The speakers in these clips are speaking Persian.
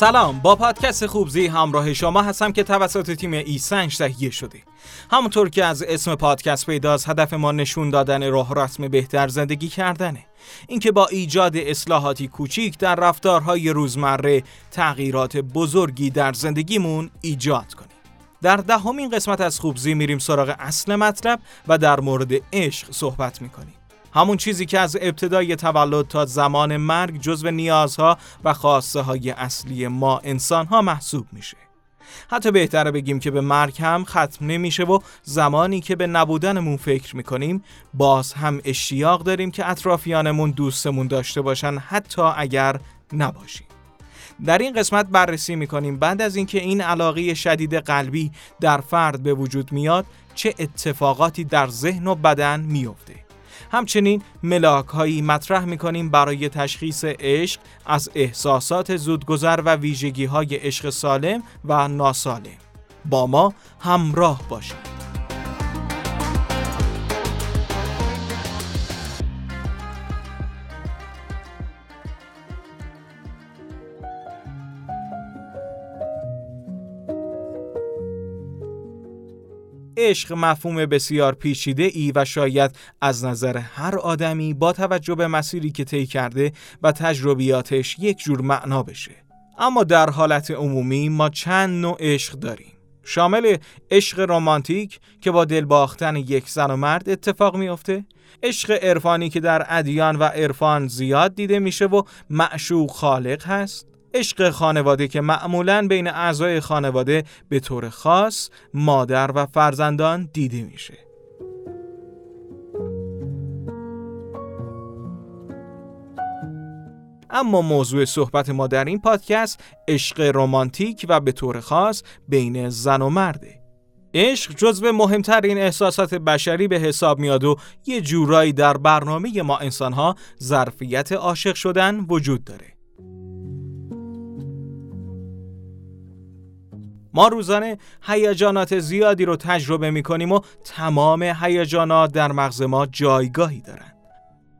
سلام با پادکست خوبزی همراه شما هستم که توسط تیم ایسنج تهیه شده. همونطور که از اسم پادکست پیداست هدف ما نشون دادن راه رسم بهتر زندگی کردنه. اینکه با ایجاد اصلاحاتی کوچیک در رفتارهای روزمره تغییرات بزرگی در زندگیمون ایجاد کنیم. در دهمین قسمت از خوبزی میریم سراغ اصل مطلب و در مورد عشق صحبت می‌کنیم. همون چیزی که از ابتدای تولد تا زمان مرگ جزو نیازها و خواسته های اصلی ما انسان ها محسوب میشه. حتی بهتره بگیم که به مرگ هم ختم نمیشه و زمانی که به نبودنمون فکر می‌کنیم باز هم اشتیاق داریم که اطرافیانمون دوستمون داشته باشن حتی اگر نباشیم. در این قسمت بررسی می‌کنیم بعد از اینکه این علاقه شدید قلبی در فرد به وجود میاد چه اتفاقاتی در ذهن و بدن میفته. همچنین ملاک هایی مطرح می کنیم برای تشخیص عشق از احساسات زودگذر و ویژگی های عشق سالم و ناسالم. با ما همراه باشید. عشق مفهوم بسیار پیچیده ای و شاید از نظر هر آدمی با توجه به مسیری که طی کرده و تجربیاتش یک جور معنا بشه. اما در حالت عمومی ما چند نوع عشق داریم. شامل عشق رمانتیک که با دل باختن یک زن و مرد اتفاق میافته عشق عرفانی که در ادیان و عرفان زیاد دیده میشه و معشوق خالق هست عشق خانواده که معمولا بین اعضای خانواده به طور خاص مادر و فرزندان دیده میشه. اما موضوع صحبت ما در این پادکست عشق رمانتیک و به طور خاص بین زن و مرده. عشق جزو مهمترین احساسات بشری به حساب میاد و یه جورایی در برنامه ما انسانها ظرفیت عاشق شدن وجود داره. ما روزانه هیجانات زیادی رو تجربه می کنیم و تمام هیجانات در مغز ما جایگاهی دارند.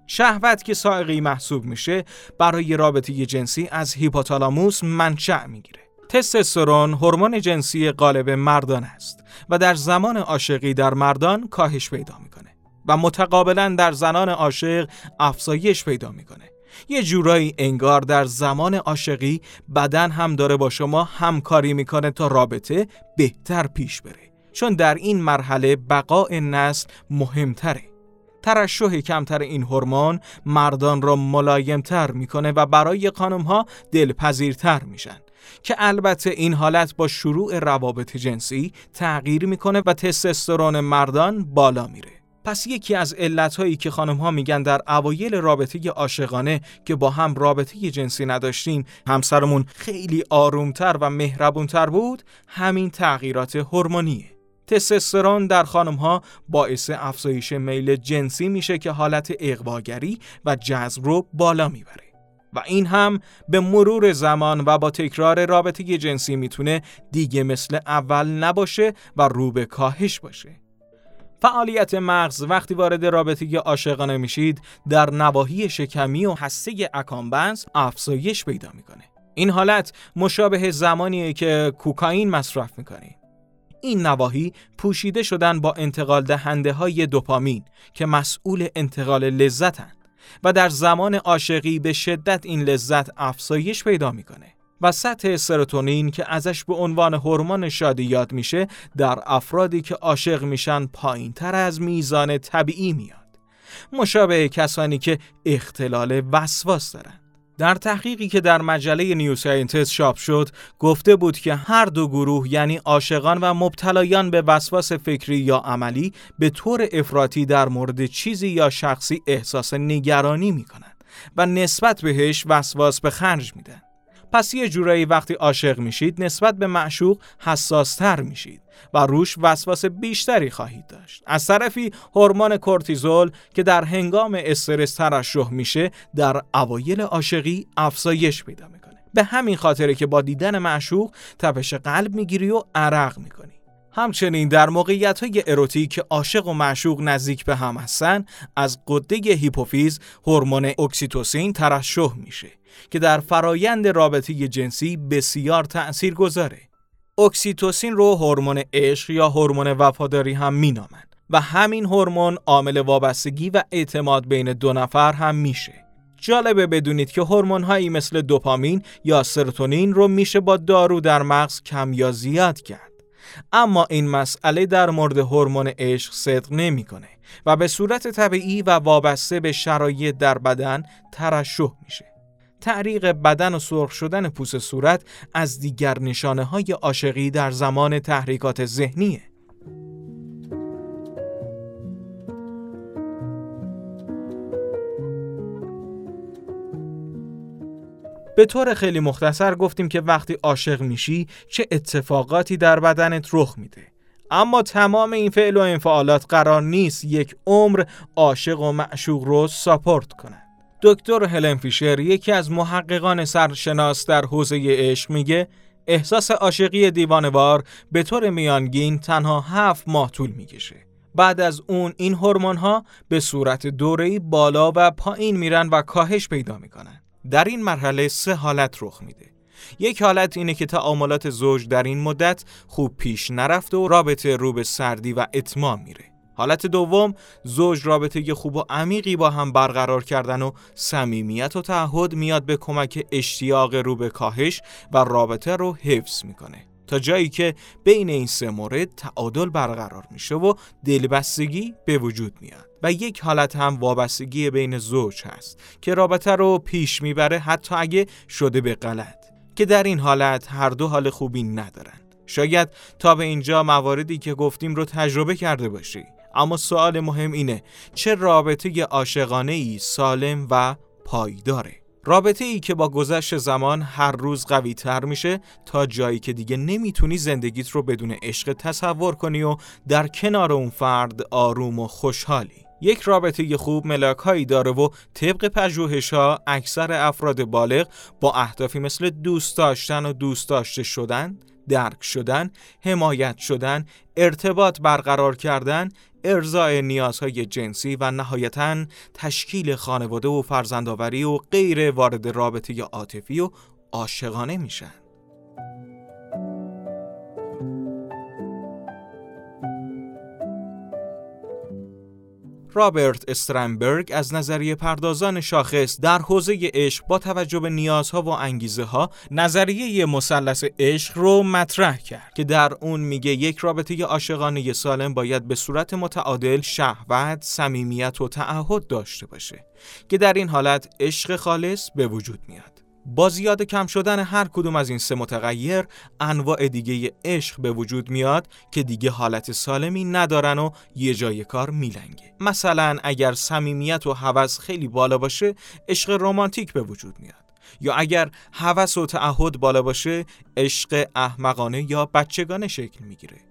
شهوت که سائقی محسوب میشه برای رابطه جنسی از هیپوتالاموس منشأ می‌گیره. تستوسترون هورمون جنسی غالب مردان است و در زمان عاشقی در مردان کاهش پیدا می‌کنه و متقابلا در زنان عاشق افزایش پیدا می‌کنه. یه جورایی انگار در زمان عاشقی بدن هم داره با شما همکاری می‌کنه تا رابطه بهتر پیش بره. چون در این مرحله بقای نسل مهمتره. ترشح کمتر این هورمون مردان را ملایمتر می‌کنه و برای خانم ها دلپذیرتر میشن که البته این حالت با شروع روابط جنسی تغییر می‌کنه و تستوسترون مردان بالا میره. پس یکی از علتهایی که خانم ها میگن در اوایل رابطه عاشقانه که با هم رابطه جنسی نداشتیم همسرمون خیلی آرومتر و مهربونتر بود همین تغییرات هورمونیه. تستوسترون در خانم ها باعث افزایش میل جنسی میشه که حالت اقواگری و جذب رو بالا می‌بره. و این هم به مرور زمان و با تکرار رابطه جنسی می‌تونه دیگه مثل اول نباشه و رو به کاهش باشه. فعالیت مغز وقتی وارد رابطه عاشقانه میشید در نواحی شکمی و هسته اکامبنز افزایش پیدا می‌کنه. این حالت مشابه زمانیه که کوکائین مصرف می‌کنید این نواحی پوشیده شدن با انتقال دهنده های دوپامین که مسئول انتقال لذتن و در زمان عاشقی به شدت این لذت افزایش پیدا می‌کنه. و سطح سروتونین که ازش به عنوان هورمون شادی یاد میشه در افرادی که عاشق میشن پایین تر از میزان طبیعی میاد. مشابه کسانی که اختلال وسواس دارن در تحقیقی که در مجله نیو ساینتس چاپ شد گفته بود که هر دو گروه یعنی عاشقان و مبتلایان به وسواس فکری یا عملی به طور افراطی در مورد چیزی یا شخصی احساس نگرانی می‌کنند و نسبت بهش وسواس به خرج میدن پس یه جورایی وقتی عاشق میشید نسبت به معشوق حساستر میشید و روش وسواس بیشتری خواهید داشت. از طرفی هورمون کورتیزول که در هنگام استرس ترشح میشه در اوایل عاشقی افزایش پیدا می‌کنه. به همین خاطره که با دیدن معشوق تپش قلب می‌گیری و عرق می‌کنی. همچنین در موقعیت های اروتیک که عاشق و معشوق نزدیک به هم هستن از غده هیپوفیز هورمون اکسیتوسین ترشح میشه که در فرایند رابطه جنسی بسیار تأثیر گذاره. اکسیتوسین رو هورمون عشق یا هورمون وفاداری هم مینامند و همین هورمون عامل وابستگی و اعتماد بین دو نفر هم میشه. جالبه بدونید که هورمون هایی مثل دوپامین یا سرتونین رو میشه با دارو در مغز کم یا زیاد کرد. اما این مسئله در مورد هورمون عشق صدق نمی‌کنه و به صورت طبیعی و وابسته به شرایط در بدن ترشح میشه. تعریق بدن و سرخ شدن پوست صورت از دیگر نشانه های عاشقی در زمان تحریکات ذهنیه. به طور خیلی مختصر گفتیم که وقتی عاشق میشی چه اتفاقاتی در بدنت رخ میده. اما تمام این فعل و انفعالات قرار نیست یک عمر عاشق و معشوق رو ساپورت کنند دکتر هلن فیشر یکی از محققان سرشناس در حوزه عشق میگه احساس عاشقی دیوانوار به طور میانگین تنها هفت ماه طول می‌کشه. بعد از اون این هورمون ها به صورت دوره‌ای بالا و پایین میرن و کاهش پیدا می‌کنن. در این مرحله سه حالت رخ میده. یک حالت اینه که تعاملات زوج در این مدت خوب پیش نرفته و رابطه رو به سردی و اتمام میره. حالت دوم زوج رابطه خوب و عمیقی با هم برقرار کردن و صمیمیت و تعهد میاد به کمک اشتیاق رو به کاهش و رابطه رو حفظ می‌کنه. تا جایی که بین این سه مورد تعادل برقرار میشه و دلبستگی به وجود میاد. و یک حالت هم وابستگی بین زوج هست که رابطه رو پیش می‌بره حتی اگه شده به غلط. که در این حالت هر دو حال خوبی ندارن. شاید تا به اینجا مواردی که گفتیم رو تجربه کرده باشی. اما سوال مهم اینه چه رابطه عاشقانه ای سالم و پایداره؟ رابطه ای که با گذشت زمان هر روز قوی تر میشه تا جایی که دیگه نمی‌تونی زندگیت رو بدون عشق تصور کنی و در کنار اون فرد آروم و خوشحالی. یک رابطه خوب ملاک هایی داره و طبق پژوهش ها اکثر افراد بالغ با اهدافی مثل دوست داشتن و دوست داشته شدن درک شدن، حمایت شدن، ارتباط برقرار کردن، ارزای نیازهای جنسی و نهایتا تشکیل خانواده و فرزندآوری و غیر وارد رابطه عاطفی و عاشقانه میشن. رابرت استرنبرگ از نظریه پردازان شاخص در حوزه عشق با توجه به نیازها و انگیزه ها نظریه مثلث عشق رو مطرح کرد که در اون میگه یک رابطه عاشقانه سالم باید به صورت متعادل شهوت، صمیمیت و تعهد داشته باشه که در این حالت عشق خالص به وجود میاد. با زیاد کم شدن هر کدوم از این سه متغیر انواع دیگه عشق به وجود میاد که دیگه حالت سالمی ندارن و یه جای کار میلنگه. مثلا اگر صمیمیت و هوس خیلی بالا باشه عشق رمانتیک به وجود میاد. یا اگر هوس و تعهد بالا باشه عشق احمقانه یا بچگانه شکل می‌گیره.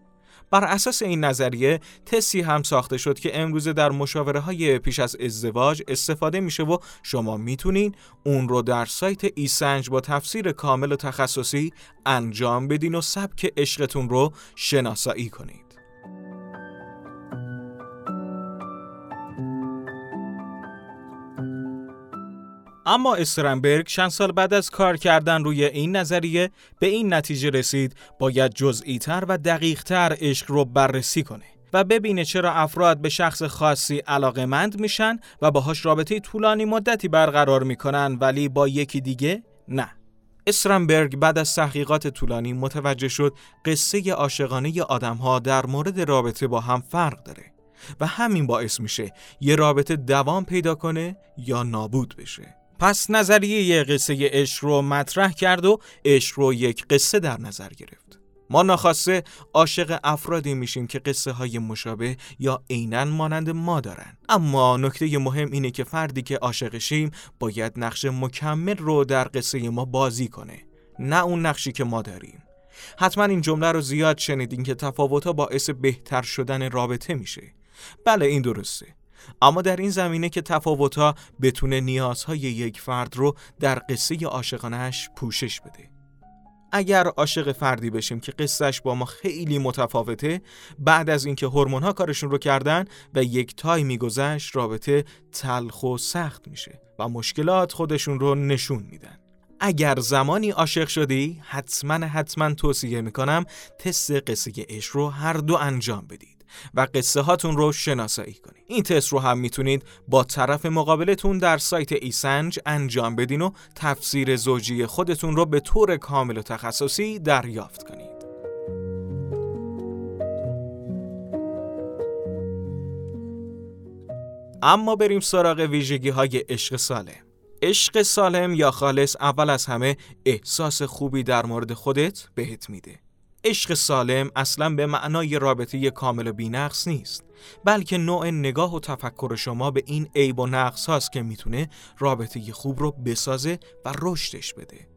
بر اساس این نظریه تسی هم ساخته شد که امروزه در مشاوره های پیش از ازدواج استفاده میشه و شما می‌تونین اون رو در سایت ایسنج با تفسیر کامل و تخصصی انجام بدین و سبک عشقتون رو شناسایی کنید. اما استرنبرگ چند سال بعد از کار کردن روی این نظریه به این نتیجه رسید باید جزئی تر و دقیق تر عشق رو بررسی کنه و ببینه چرا افراد به شخص خاصی علاقمند میشن و باهاش رابطه طولانی مدتی برقرار می‌کنن ولی با یکی دیگه نه. استرنبرگ بعد از تحقیقات طولانی متوجه شد قصه عاشقانه آدمها در مورد رابطه با هم فرق داره و همین باعث میشه یه رابطه دوام پیدا کنه یا نابود بشه. پس نظریه قصه عشق رو مطرح کرد و عشق رو یک قصه در نظر گرفت. ما ناخواسته عاشق افرادی میشیم که قصه های مشابه یا عینا مانند ما دارن. اما نکته مهم اینه که فردی که عاشقشیم باید نقش مکمل رو در قصه ما بازی کنه نه اون نقشی که ما داریم. حتما این جمله رو زیاد شنیدین که تفاوتها باعث بهتر شدن رابطه میشه. بله این درسته. اما در این زمینه که تفاوتها بتونه نیازهای یک فرد رو در قصه عاشقانش پوشش بده. اگر عاشق فردی بشیم که قصهش با ما خیلی متفاوته بعد از اینکه هورمون‌ها کارشون رو کردن و یک تای میگذشت رابطه تلخ و سخت میشه و مشکلات خودشون رو نشون میدن. اگر زمانی عاشق شدی حتما حتما توصیه می‌کنم تست قصه عشق رو هر دو انجام بدید. و قصه هاتون رو شناسایی کنید. این تست رو هم می‌تونید با طرف مقابلتون در سایت ایسنج انجام بدین و تفسیر زوجی خودتون رو به طور کامل و تخصصی دریافت کنید. اما بریم سراغ ویژگی های عشق سالم. عشق سالم یا خالص اول از همه احساس خوبی در مورد خودت بهت میده. عشق سالم اصلا به معنای رابطه کامل و بینقص نیست بلکه نوع نگاه و تفکر شما به این عیب و نقص هاست که می‌تونه رابطه خوب رو بسازه و رشدش بده.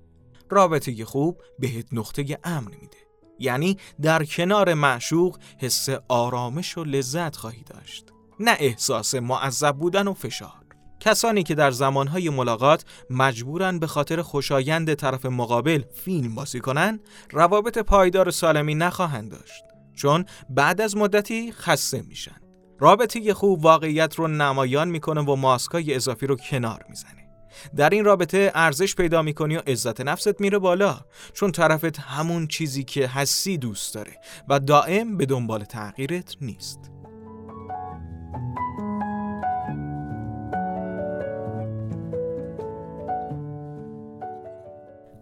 رابطه خوب بهت نقطه امن میده. یعنی در کنار معشوق حس آرامش و لذت خواهی داشت. نه احساس معذب بودن و فشار. کسانی که در زمانهای ملاقات مجبورن به خاطر خوشایند طرف مقابل فیلم بازی کنن روابط پایدار سالمی نخواهند داشت. چون بعد از مدتی خسته میشن. رابطه خوب واقعیت رو نمایان می‌کنه و ماسکای اضافی رو کنار می‌زنه. در این رابطه ارزش پیدا می‌کنی و عزت نفست میره بالا. چون طرفت همون چیزی که حسی دوست داره و دائم به دنبال تغییرت نیست.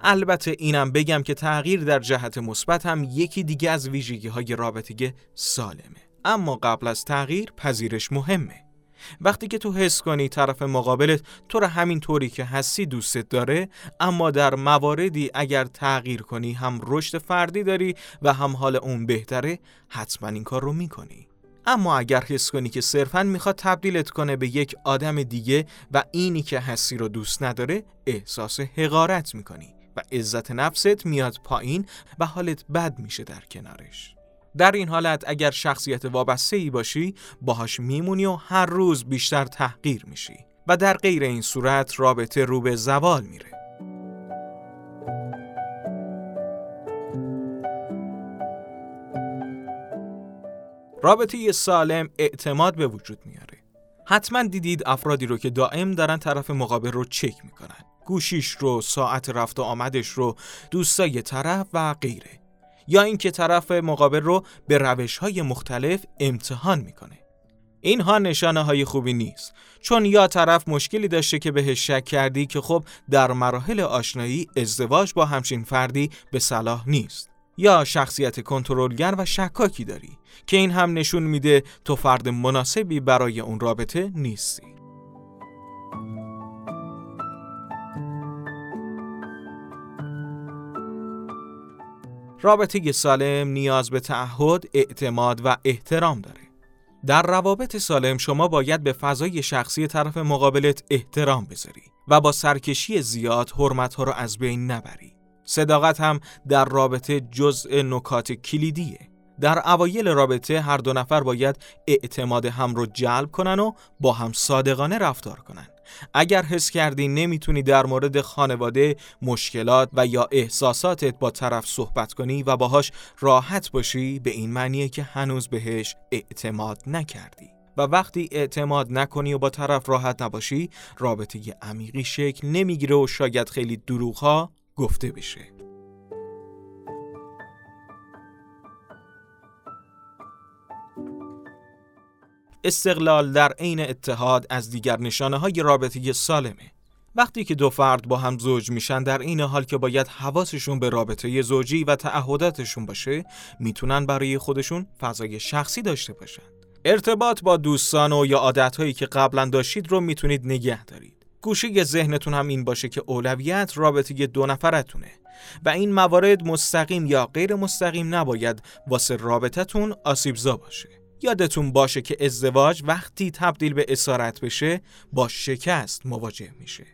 البته اینم بگم که تغییر در جهت مثبت هم یکی دیگه از ویژگی های رابطه سالمه. اما قبل از تغییر پذیرش مهمه. وقتی که تو حس کنی طرف مقابلت تو رو همین طوری که هستی دوستت داره اما در مواردی اگر تغییر کنی هم رشد فردی داری و هم حال اون بهتره حتما این کار رو می‌کنی. اما اگر حس کنی که صرفا می‌خواد تبدیلت کنه به یک آدم دیگه و اینی که هستی رو دوست نداره احساس حقارت می‌کنی. و عزت نفست میاد پایین و حالت بد میشه در کنارش. در این حالت اگر شخصیت وابسته ای باشی باهاش میمونی و هر روز بیشتر تحقیر میشی و در غیر این صورت رابطه رو به زوال میره. رابطه سالم اعتماد به وجود میاره. حتما دیدید افرادی رو که دائم دارن طرف مقابل رو چک می‌کنن. گوشیش رو ساعت رفت و آمدش رو دوستای طرف و غیره. یا اینکه طرف مقابل رو به روش های مختلف امتحان می‌کنه. اینها نشانه های خوبی نیست. چون یا طرف مشکلی داشته که بهش شک کردی که خب در مراحل آشنایی ازدواج با همچین فردی به صلاح نیست. یا شخصیت کنترلگر و شکاکی داری که این هم نشون میده تو فرد مناسبی برای اون رابطه نیستی. رابطه سالم نیاز به تعهد، اعتماد و احترام داره. در روابط سالم شما باید به فضای شخصی طرف مقابلت احترام بذاری و با سرکشی زیاد حرمت ها رو از بین نبری. صداقت هم در رابطه جزء نکات کلیدیه. در اوایل رابطه هر دو نفر باید اعتماد هم رو جلب کنن و با هم صادقانه رفتار کنن. اگر حس کردی نمی‌تونی در مورد خانواده مشکلات و یا احساساتت با طرف صحبت کنی و باهاش راحت باشی به این معنیه که هنوز بهش اعتماد نکردی و وقتی اعتماد نکنی و با طرف راحت نباشی رابطه عمیقی شکل نمی‌گیره و شاید خیلی دروغها گفته بشه استقلال در عین اتحاد از دیگر نشانه های رابطه سالمه. وقتی که دو فرد با هم زوج میشن در این حال که باید حواسشون به رابطه زوجی و تعهداتشون باشه می‌تونن برای خودشون فضای شخصی داشته باشن. ارتباط با دوستان و یا عادتهایی که قبلا داشتید رو می‌تونید نگه دارید. گوشه ذهنتون هم این باشه که اولویت رابطه دو نفرتونه و این موارد مستقیم یا غیر مستقیم نباید واسه رابطتون آسیبزا باشه. یادتون باشه که ازدواج وقتی تبدیل به اسارت بشه با شکست مواجه میشه.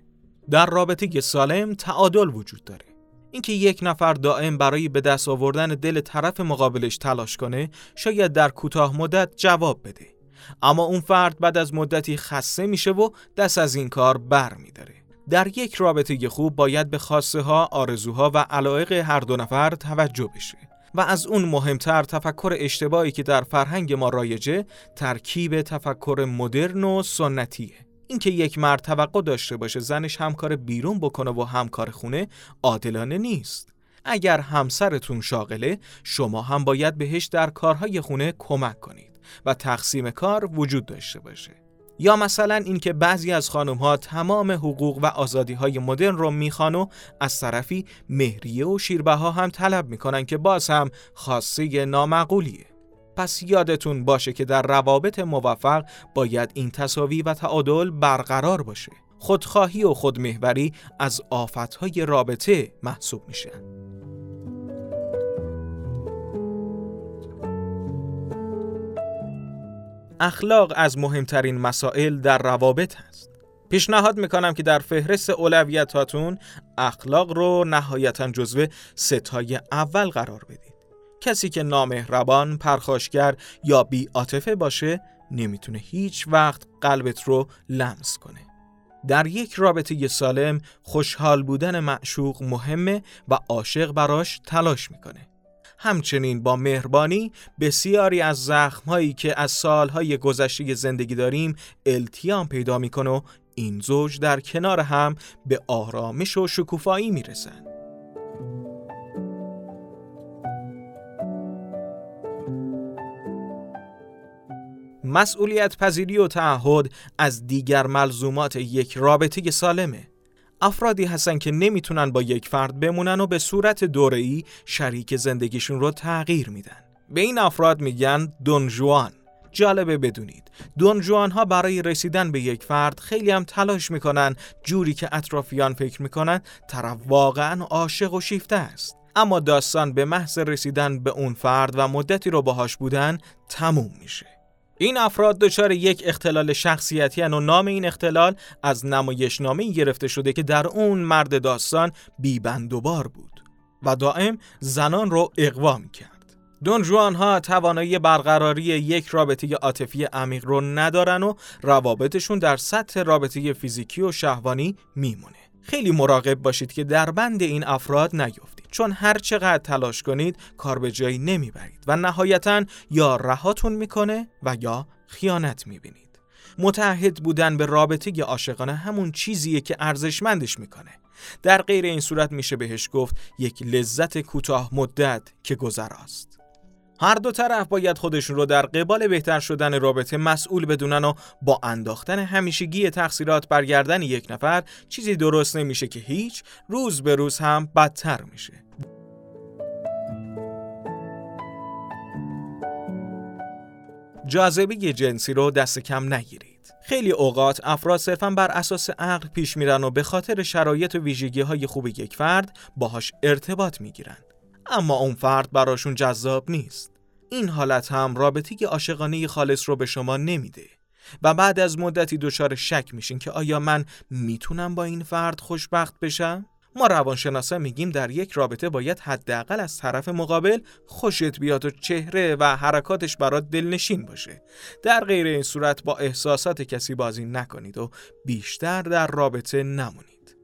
در رابطه سالم تعادل وجود داره. اینکه یک نفر دائم برای به دست آوردن دل طرف مقابلش تلاش کنه شاید در کوتاه مدت جواب بده. اما اون فرد بعد از مدتی خسته میشه و دست از این کار بر میداره. در یک رابطه خوب باید به خواسته ها، آرزوها و علایق هر دو نفر توجه بشه. و از اون مهمتر تفکر اشتباهی که در فرهنگ ما رایجه ترکیب تفکر مدرن و سنتیه. اینکه یک مرد توقع داشته باشه زنش همکار بیرون بکنه و همکار خونه عادلانه نیست. اگر همسرتون شاغله شما هم باید بهش در کارهای خونه کمک کنید و تقسیم کار وجود داشته باشه. یا مثلا اینکه بعضی از خانم ها تمام حقوق و آزادی های مدرن رو می‌خوان و از طرفی مهریه و شیربه ها هم طلب می‌کنن که باز هم خاصه نامعقولیه. پس یادتون باشه که در روابط موفق باید این تصاوی و تعادل برقرار باشه. خودخواهی و خودمهوری از آفتهای رابطه محسوب میشن اخلاق از مهمترین مسائل در روابط هست. پیشنهاد می‌کنم که در فهرست اولویتاتون اخلاق رو نهایتا جزو ستای اول قرار بدید. کسی که نامهربان، پرخاشگر یا بی عاطفه باشه نمی‌تونه هیچ وقت قلبت رو لمس کنه. در یک رابطه سالم خوشحال بودن معشوق مهمه و عاشق براش تلاش می‌کنه. همچنین با مهربانی بسیاری از زخمهایی که از سالهای گذشته زندگی داریم التیام پیدا می‌کنه و این زوج در کنار هم به آرامش و شکوفایی می‌رسن. مسئولیت پذیری و تعهد از دیگر ملزومات یک رابطه سالمه. افرادی هستن که نمی‌تونن با یک فرد بمونن و به صورت دوره‌ای شریک زندگیشون رو تغییر میدن. به این افراد میگن دونجوان. جالبه بدونید دونجوان ها برای رسیدن به یک فرد خیلی هم تلاش می‌کنن جوری که اطرافیان فکر می‌کنن طرف واقعا عاشق و شیفته است اما داستان به محض رسیدن به اون فرد و مدتی رو باهاش بودن تموم میشه این افراد دچار یک اختلال شخصیتی و نام این اختلال از نمایشنامه گرفته شده که در اون مرد داستان بیبندوبار بود و دائم زنان رو اقوا کرد. دون جوان ها توانایی برقراری یک رابطه عاطفی عمیق رو ندارن و روابطشون در سطح رابطه فیزیکی و شهوانی میمونه. خیلی مراقب باشید که در بند این افراد نیفتید چون هر چقدر تلاش کنید کار به جایی نمی‌برید و نهایتا یا رهاتون می‌کنه و یا خیانت می‌بینید. متحد بودن به رابطه عاشقانه همون چیزیه که ارزشمندش می‌کنه. در غیر این صورت میشه بهش گفت یک لذت کوتاه مدت که گذراست. هر دو طرف باید خودشون رو در قبال بهتر شدن رابطه مسئول بدونن و با انداختن همیشگی تقصیرات برگردن یک نفر چیزی درست نمیشه که هیچ روز به روز هم بدتر میشه. جاذبه جنسی رو دست کم نگیرید. خیلی اوقات افراد صرفا بر اساس عقل پیش میرن و به خاطر شرایط و ویژگی های خوب یک فرد باهاش ارتباط می‌گیرن. اما اون فرد براشون جذاب نیست. این حالت هم رابطه عاشقانه خالص رو به شما نمیده و بعد از مدتی دچار شک میشین که آیا من می‌تونم با این فرد خوشبخت بشم؟ ما روانشناسا میگیم در یک رابطه باید حداقل از طرف مقابل خوشت بیاد و چهره و حرکاتش برات دلنشین باشه. در غیر این صورت با احساسات کسی بازی نکنید و بیشتر در رابطه نمونید.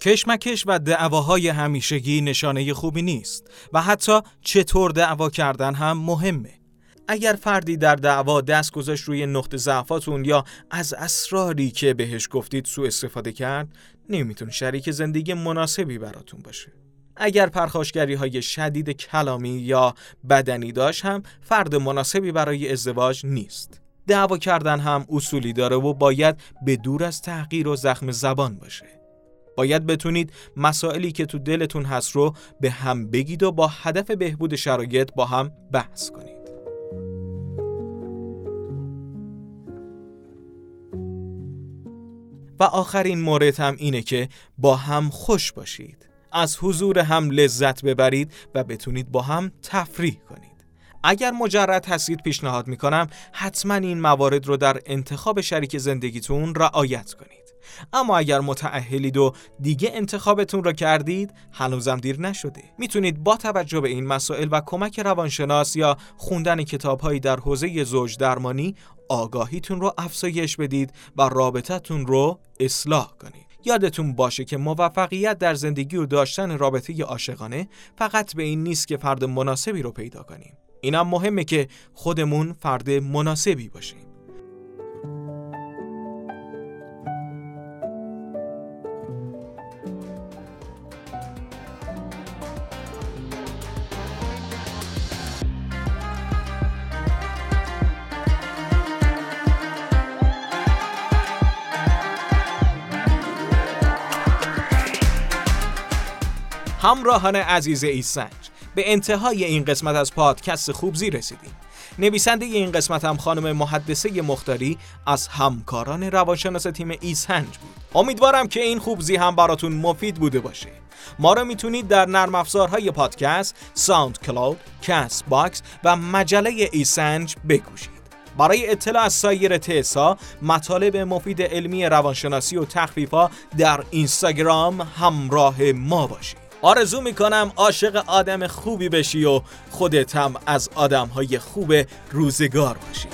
کشمکش و دعواهای همیشگی نشانه خوبی نیست و حتی چطور دعوا کردن هم مهمه. اگر فردی در دعوا دست گذاشت روی نقطه ضعفاتون یا از اسراری که بهش گفتید سوء استفاده کرد نمیتون شریک زندگی مناسبی براتون باشه. اگر پرخاشگری های شدید کلامی یا بدنی داشت هم فرد مناسبی برای ازدواج نیست. دعوا کردن هم اصولی داره و باید به دور از تحقیر و زخم زبان باشه. باید بتونید مسائلی که تو دلتون هست رو به هم بگید و با هدف بهبود شرایط با هم بحث کنید. و آخرین مورد هم اینه که با هم خوش باشید. از حضور هم لذت ببرید و بتونید با هم تفریح کنید. اگر مجرد هستید پیشنهاد می‌کنم حتما این موارد رو در انتخاب شریک زندگیتون رعایت کنید. اما اگر متعهلید و دیگه انتخابتون را کردید هنوزم دیر نشده. می‌تونید با توجه به این مسائل و کمک روانشناس یا خوندن کتابهایی در حوزه زوج درمانی آگاهیتون رو افزایش بدید و رابطتون رو اصلاح کنید. یادتون باشه که موفقیت در زندگی و داشتن رابطه عاشقانه فقط به این نیست که فرد مناسبی رو پیدا کنیم. اینم مهمه که خودمون فرد مناسبی باشیم. همراهان عزیز ایسنج به انتهای این قسمت از پادکست خوب‌زی رسیدیم. نویسنده این قسمت هم خانم محدثه مختاری از همکاران روانشناس تیم ایسنج بود. امیدوارم که این خوب‌زی هم براتون مفید بوده باشه. ما را می‌تونید در نرم افزارهای پادکست، ساوند کلاود، کست باکس و مجله ایسنج بگوشید برای اطلاع از سایر تست‌ها مطالب مفید علمی روانشناسی و تخفیفا در اینستاگرام همراه ما باشید. آرزو می‌کنم عاشق آدم خوبی بشی و خودت هم از آدمهای خوب روزگار باشی.